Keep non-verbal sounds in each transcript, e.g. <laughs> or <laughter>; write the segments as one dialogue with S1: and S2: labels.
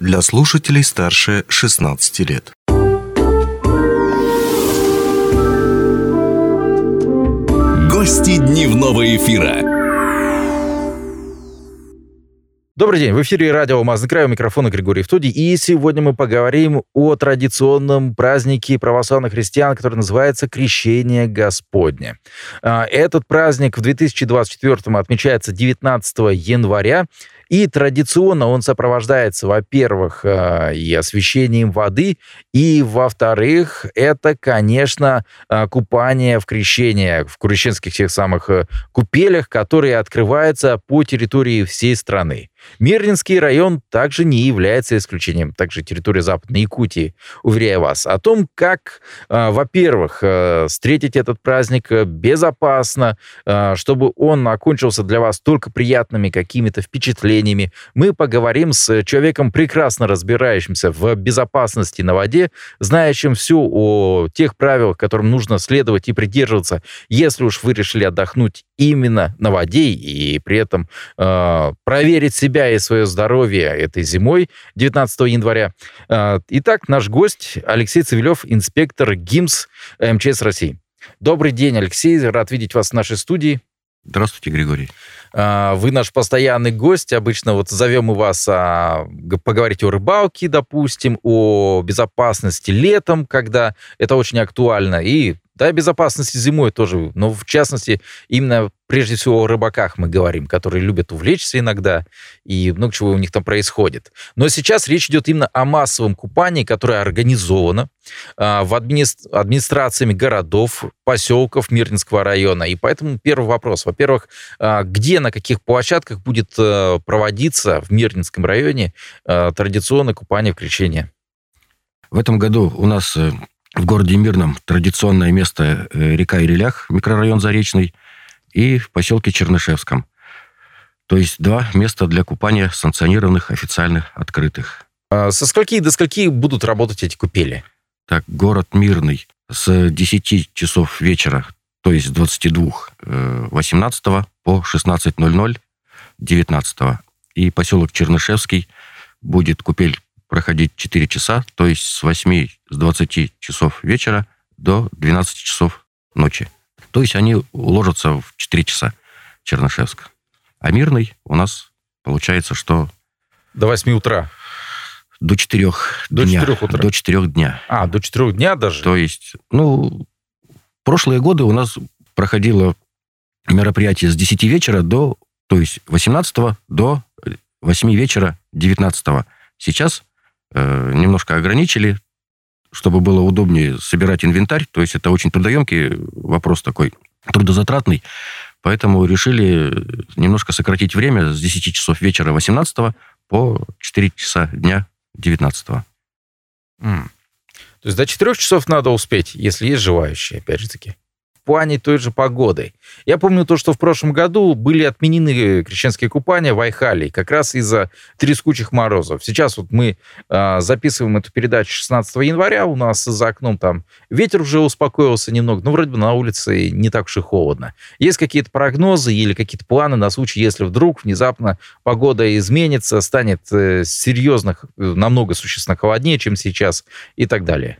S1: для слушателей старше 16 лет.
S2: Гости дневного эфира.
S3: Добрый день, в эфире радио «Алмазный край», у микрофона Григорий Втуди, и сегодня мы поговорим о традиционном празднике православных христиан, который называется Крещение Господне. А, этот праздник в 2024 отмечается 19 января, и традиционно он сопровождается, во-первых, э, и освещением воды, и, во-вторых, это, конечно, э, купание в крещение, в крещенских тех самых э, купелях, которые открываются по территории всей страны. Мирнинский район также не является исключением, также территория Западной Якутии, уверяю вас, о том, как, во-первых, встретить этот праздник безопасно, чтобы он окончился для вас только приятными какими-то впечатлениями, направлениями. Мы поговорим с человеком, прекрасно разбирающимся в безопасности на воде, знающим все о тех правилах, которым нужно следовать и придерживаться, если уж вы решили отдохнуть именно на воде и при этом э, проверить себя и свое здоровье этой зимой 19 января. Э, итак, наш гость Алексей Цивилев, инспектор ГИМС МЧС России. Добрый день, Алексей, рад видеть вас в нашей студии.
S4: Здравствуйте, Григорий.
S3: А, вы наш постоянный гость. Обычно вот зовем мы вас а, поговорить о рыбалке, допустим, о безопасности летом, когда это очень актуально, и да, безопасности зимой тоже, но в частности именно прежде всего о рыбаках мы говорим, которые любят увлечься иногда, и много чего у них там происходит. Но сейчас речь идет именно о массовом купании, которое организовано э, в админи... администрациями городов, поселков Мирнинского района. И поэтому первый вопрос. Во-первых, э, где, на каких площадках будет э, проводиться в Мирнинском районе э, традиционное купание в крещение?
S4: В этом году у нас э, в городе Мирном традиционное место э, река Ирилях, микрорайон Заречный, и в поселке Чернышевском. То есть два места для купания санкционированных, официальных, открытых.
S3: А со скольки до скольки будут работать эти купели?
S4: Так, город Мирный с 10 часов вечера, то есть с 22 18 э, по 16.00 19 И поселок Чернышевский будет купель проходить 4 часа, то есть с 8, с 20 часов вечера до 12 часов ночи. То есть они уложатся в 4 часа Чернышевска. А мирный у нас получается, что...
S3: До 8 утра.
S4: До 4
S3: до
S4: дня.
S3: 4 утра.
S4: До 4 дня.
S3: А, до 4 дня даже?
S4: То есть, ну, прошлые годы у нас проходило мероприятие с 10 вечера до, то есть 18 до 8 вечера 19 Сейчас Э, немножко ограничили, чтобы было удобнее собирать инвентарь. То есть это очень трудоемкий вопрос такой, трудозатратный. Поэтому решили немножко сократить время с 10 часов вечера 18 по 4 часа дня 19. Mm.
S3: То есть до 4 часов надо успеть, если есть желающие, опять же таки плане той же погоды. Я помню то, что в прошлом году были отменены крещенские купания в Айхале, как раз из-за трескучих морозов. Сейчас вот мы э, записываем эту передачу 16 января, у нас за окном там ветер уже успокоился немного, но вроде бы на улице не так уж и холодно. Есть какие-то прогнозы или какие-то планы на случай, если вдруг внезапно погода изменится, станет э, серьезно, намного существенно холоднее, чем сейчас и так далее?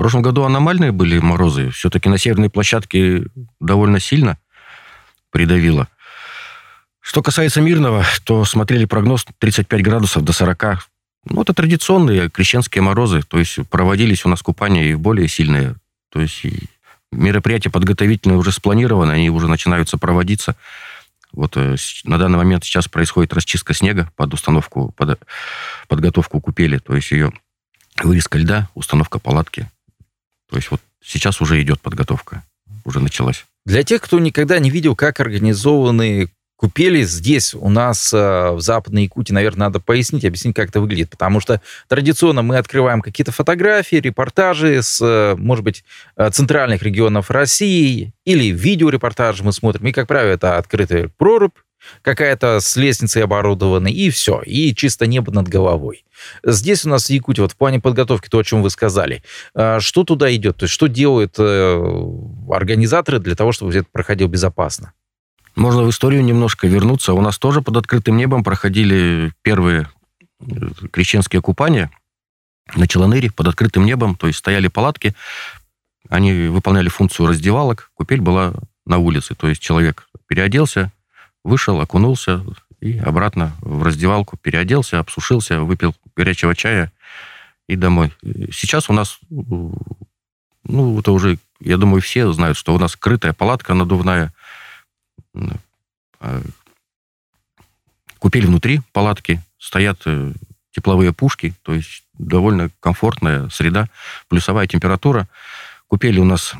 S4: В прошлом году аномальные были морозы. Все-таки на северной площадке довольно сильно придавило. Что касается мирного, то смотрели прогноз 35 градусов до 40. Ну, это традиционные крещенские морозы. То есть проводились у нас купания и более сильные. То есть мероприятия подготовительные уже спланированы, они уже начинаются проводиться. Вот э, на данный момент сейчас происходит расчистка снега под установку, под подготовку купели. То есть ее вырезка льда, установка палатки. То есть вот сейчас уже идет подготовка, уже началась.
S3: Для тех, кто никогда не видел, как организованы купели здесь у нас э, в Западной Якутии, наверное, надо пояснить, объяснить, как это выглядит, потому что традиционно мы открываем какие-то фотографии, репортажи с, э, может быть, э, центральных регионов России или видеорепортажи мы смотрим, и, как правило, это открытая прорубь, какая-то с лестницей оборудована, и все, и чисто небо над головой. Здесь у нас в Якутии, вот в плане подготовки, то, о чем вы сказали, а, что туда идет? То есть что делают э, организаторы для того, чтобы это проходило безопасно?
S4: Можно в историю немножко вернуться. У нас тоже под открытым небом проходили первые крещенские купания на Челаныре под открытым небом, то есть стояли палатки, они выполняли функцию раздевалок, купель была на улице, то есть человек переоделся, вышел, окунулся и обратно в раздевалку переоделся, обсушился, выпил горячего чая и домой. Сейчас у нас, ну, это уже, я думаю, все знают, что у нас крытая палатка надувная, а, купель внутри палатки, стоят э, тепловые пушки, то есть довольно комфортная среда, плюсовая температура. Купели у нас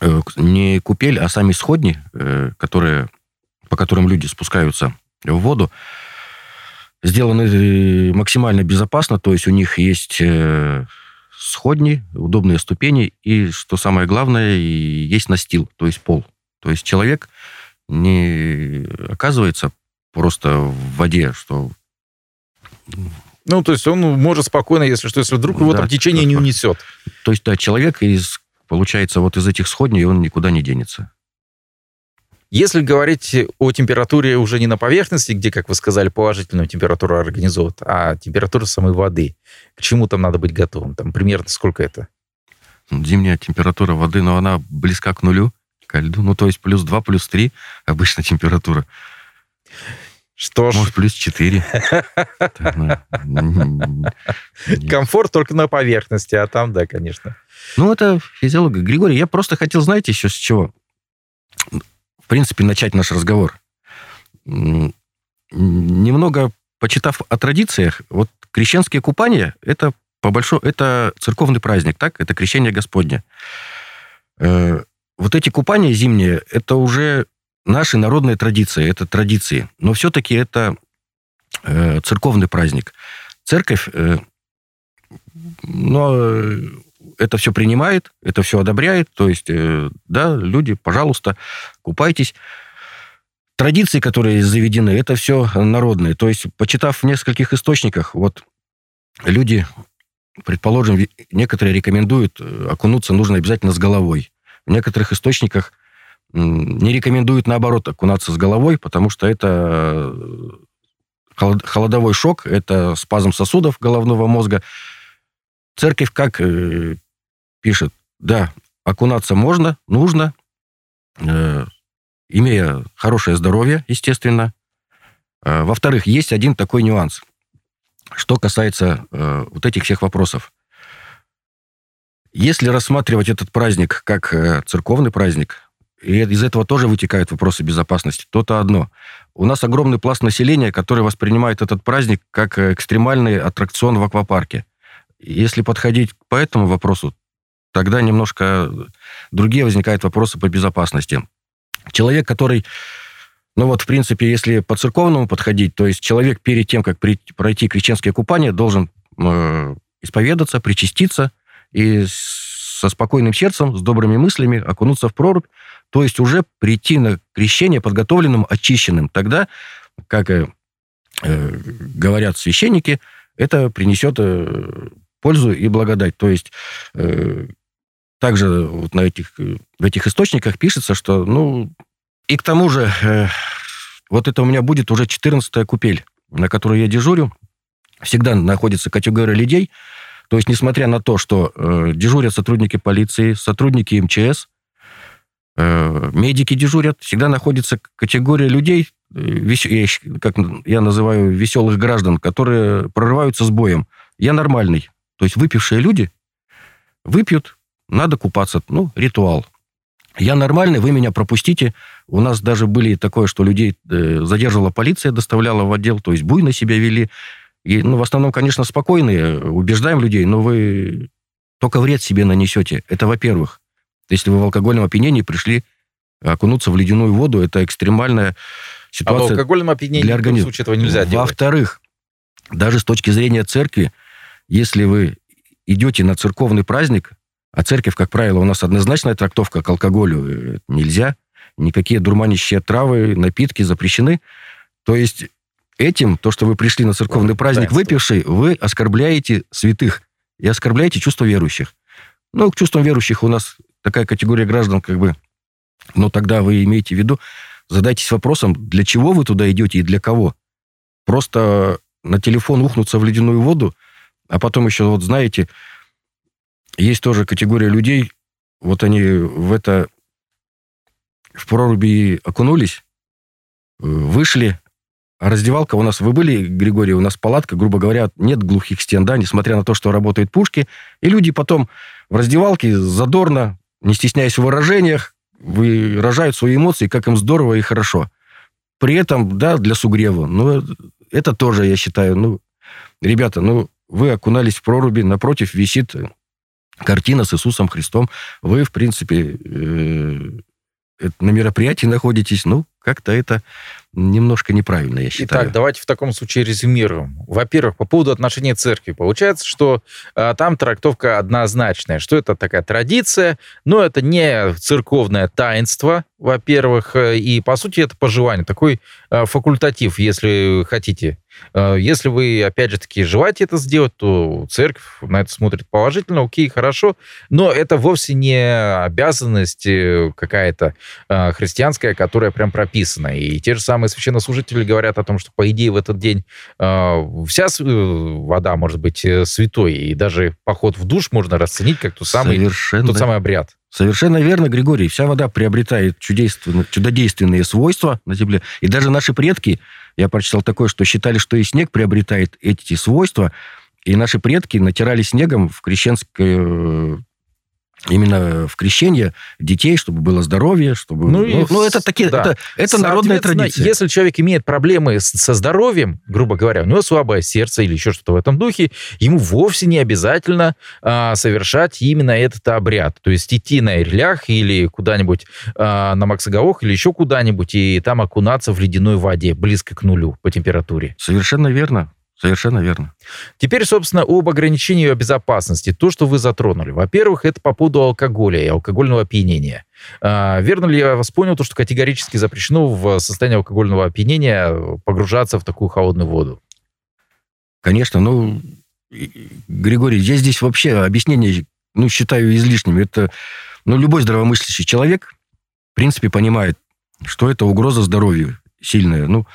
S4: э, не купель, а сами сходни, э, которые, по которым люди спускаются в воду, сделаны максимально безопасно, то есть у них есть сходни, удобные ступени, и, что самое главное, есть настил, то есть пол. То есть человек не оказывается просто в воде, что...
S3: Ну, то есть он может спокойно, если что, если вдруг его да, там течение не унесет.
S4: То есть, да, человек из, получается, вот из этих сходней он никуда не денется.
S3: Если говорить о температуре уже не на поверхности, где, как вы сказали, положительную температуру организуют, а температура самой воды, к чему там надо быть готовым? Там примерно сколько это?
S4: Зимняя температура воды, но она близка к нулю, ко льду. Ну, то есть плюс 2, плюс 3 обычная температура.
S3: Что ж...
S4: Может, плюс 4. <laughs>
S3: Комфорт только на поверхности, а там, да, конечно.
S4: Ну, это физиология. Григорий, я просто хотел, знаете, еще с чего? В принципе, начать наш разговор. Немного почитав о традициях, вот крещенские купания, это по большому, это церковный праздник, так? Это крещение Господне. Э, вот эти купания зимние, это уже наши народные традиции, это традиции, но все-таки это э, церковный праздник. Церковь, э, но это все принимает, это все одобряет, то есть, э, да, люди, пожалуйста, купайтесь. Традиции, которые заведены, это все народные. То есть, почитав в нескольких источниках, вот люди, предположим, некоторые рекомендуют э, окунуться нужно обязательно с головой. В некоторых источниках – не рекомендуют, наоборот, окунаться с головой, потому что это э, холодовой шок, это спазм сосудов головного мозга. Церковь как пишет, да, окунаться можно, нужно, э, имея хорошее здоровье, естественно. Э, во-вторых, есть один такой нюанс, что касается э, вот этих всех вопросов. Если рассматривать этот праздник как э, церковный праздник, и из этого тоже вытекают вопросы безопасности. То-то одно. У нас огромный пласт населения, который воспринимает этот праздник как э, экстремальный аттракцион в аквапарке. Если подходить по этому вопросу, тогда немножко другие возникают вопросы по безопасности. Человек, который, ну вот, в принципе, если по церковному подходить, то есть человек перед тем, как пройти крещенское купание, должен э, исповедаться, причаститься и со спокойным сердцем, с добрыми мыслями окунуться в прорубь, то есть уже прийти на крещение подготовленным, очищенным. Тогда, как э, э, говорят священники, это принесет э, пользу и благодать. То есть э, также вот на этих, в этих источниках пишется, что, ну, и к тому же, э, вот это у меня будет уже 14-я купель, на которой я дежурю. Всегда находится категория людей, то есть, несмотря на то, что э, дежурят сотрудники полиции, сотрудники МЧС, Э, медики дежурят, всегда находится категория людей, э, как я называю, веселых граждан, которые прорываются с боем. Я нормальный. То есть выпившие люди выпьют, надо купаться. Ну, ритуал. Я нормальный, вы меня пропустите. У нас даже были такое, что людей э, задерживала полиция, доставляла в отдел, то есть буйно себя вели. И, ну, в основном, конечно, спокойные, убеждаем людей, но вы только вред себе нанесете. Это во-первых. Если вы в алкогольном опьянении пришли окунуться в ледяную воду, это экстремальная ситуация. А в
S3: алкогольном опьянении
S4: для организма.
S3: в этого нельзя делать.
S4: Во-вторых, даже с точки зрения церкви, если вы идете на церковный праздник, а церковь, как правило, у нас однозначная трактовка к алкоголю нельзя, никакие дурманящие травы, напитки запрещены. То есть этим, то, что вы пришли на церковный праздник выпивший, вы оскорбляете святых и оскорбляете чувство верующих. Ну, к чувствам верующих у нас такая категория граждан, как бы, но тогда вы имеете в виду, задайтесь вопросом, для чего вы туда идете и для кого. Просто на телефон ухнуться в ледяную воду, а потом еще, вот знаете, есть тоже категория людей, вот они в это, в проруби окунулись, э, вышли, а раздевалка у нас, вы были, Григорий, у нас палатка, грубо говоря, нет глухих стен, да, несмотря на то, что работают пушки, и люди потом в раздевалке задорно, не стесняясь в выражениях, выражают свои эмоции, как им здорово и хорошо. При этом, да, для сугрева, ну, это тоже, я считаю, ну, ребята, ну, вы окунались в проруби, напротив висит картина с Иисусом Христом. Вы, в принципе, э, на мероприятии находитесь, ну, как-то это немножко неправильно, я считаю.
S3: Итак, давайте в таком случае резюмируем. Во-первых, по поводу отношения церкви. Получается, что а, там трактовка однозначная, что это такая традиция, но это не церковное таинство, во-первых, э, и, по сути, это пожелание, такой а, факультатив, если хотите. А, если вы, опять же таки, желаете это сделать, то церковь на это смотрит положительно, окей, хорошо, но это вовсе не обязанность э, какая-то а, христианская, которая прям прописана. И те же самые священнослужители говорят о том, что, по идее, в этот день вся э, вода может быть святой, и даже поход в душ можно расценить как тот самый, Совершенно. тот самый обряд.
S4: Совершенно верно, Григорий. Вся вода приобретает чудодейственные свойства на Земле. И даже наши предки, я прочитал такое, что считали, что и снег приобретает эти свойства. И наши предки натирали снегом в крещенской именно в крещение детей, чтобы было здоровье, чтобы...
S3: Ну, ну, ну это такие, да. это, это народная традиция. Если человек имеет проблемы со здоровьем, грубо говоря, у него слабое сердце или еще что-то в этом духе, ему вовсе не обязательно а, совершать именно этот обряд. То есть идти на Ирлях или куда-нибудь а, на Максоговох или еще куда-нибудь и там окунаться в ледяной воде, близко к нулю по температуре.
S4: Совершенно верно. Совершенно верно.
S3: Теперь, собственно, об ограничении безопасности. То, что вы затронули. Во-первых, это по поводу алкоголя и алкогольного опьянения. А, верно ли я вас понял, то, что категорически запрещено в состоянии алкогольного опьянения погружаться в такую холодную воду?
S4: Конечно. Ну, Григорий, я здесь вообще объяснение, ну, считаю излишним. Это, ну, любой здравомыслящий человек, в принципе, понимает, что это угроза здоровью сильная. Ну,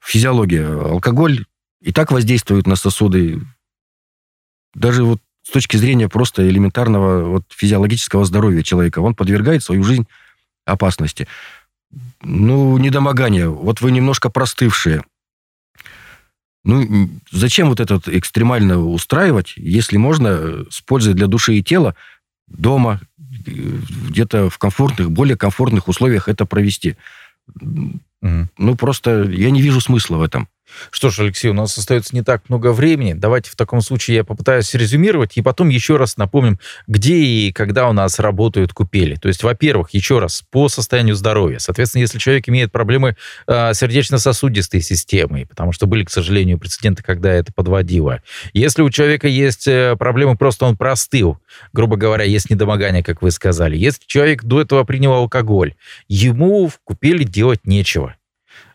S4: физиология. Алкоголь и так воздействуют на сосуды. Даже вот с точки зрения просто элементарного вот, физиологического здоровья человека. Он подвергает свою жизнь опасности. Ну, недомогание. Вот вы немножко простывшие. Ну, зачем вот этот экстремально устраивать, если можно с пользой для души и тела дома, где-то в комфортных, более комфортных условиях это провести? Угу. Ну, просто я не вижу смысла в этом.
S3: Что ж, Алексей, у нас остается не так много времени. Давайте в таком случае я попытаюсь резюмировать, и потом еще раз напомним, где и когда у нас работают купели. То есть, во-первых, еще раз, по состоянию здоровья. Соответственно, если человек имеет проблемы э, сердечно-сосудистой системой, потому что были, к сожалению, прецеденты, когда это подводило. Если у человека есть э, проблемы, просто он простыл, грубо говоря, есть недомогание, как вы сказали. Если человек до этого принял алкоголь, ему в купели делать нечего.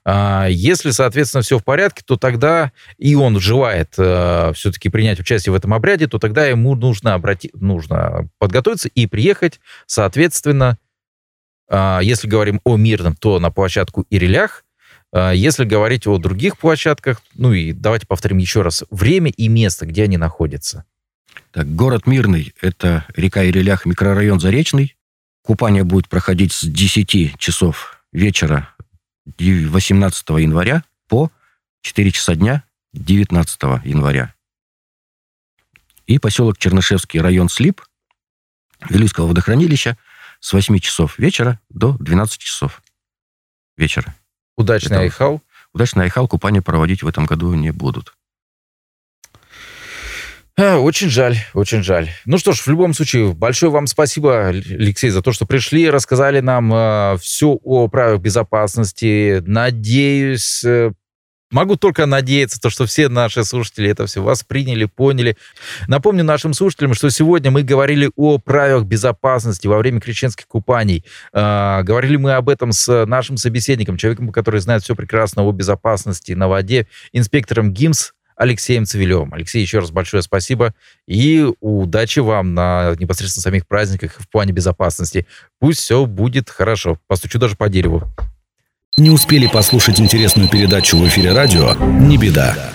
S3: А, если, соответственно, все в порядке, то тогда и он желает э, все-таки принять участие в этом обряде, то тогда ему нужно, обрати... нужно подготовиться и приехать, соответственно, а, если говорим о мирном, то на площадку Ирилях, а, если говорить о других площадках, ну и давайте повторим еще раз, время и место, где они находятся.
S4: Так, город Мирный – это река Ирилях, микрорайон Заречный. Купание будет проходить с 10 часов вечера 18 января по 4 часа дня 19 января. И поселок Чернышевский, район Слип, Вилюйского водохранилища с 8 часов вечера до 12 часов вечера.
S3: Удачный Айхал?
S4: Удачный Айхал купание проводить в этом году не будут.
S3: А, очень жаль, очень жаль. Ну что ж, в любом случае, большое вам спасибо, Алексей, за то, что пришли, рассказали нам э, все о правилах безопасности. Надеюсь, э, Могу только надеяться, то, что все наши слушатели это все восприняли, поняли. Напомню нашим слушателям, что сегодня мы говорили о правилах безопасности во время крещенских купаний. Э, говорили мы об этом с нашим собеседником, человеком, который знает все прекрасно о безопасности на воде, инспектором ГИМС Алексеем Цивилевым. Алексей, еще раз большое спасибо и удачи вам на непосредственно самих праздниках в плане безопасности. Пусть все будет хорошо. Постучу даже по дереву.
S2: Не успели послушать интересную передачу в эфире радио? Не беда.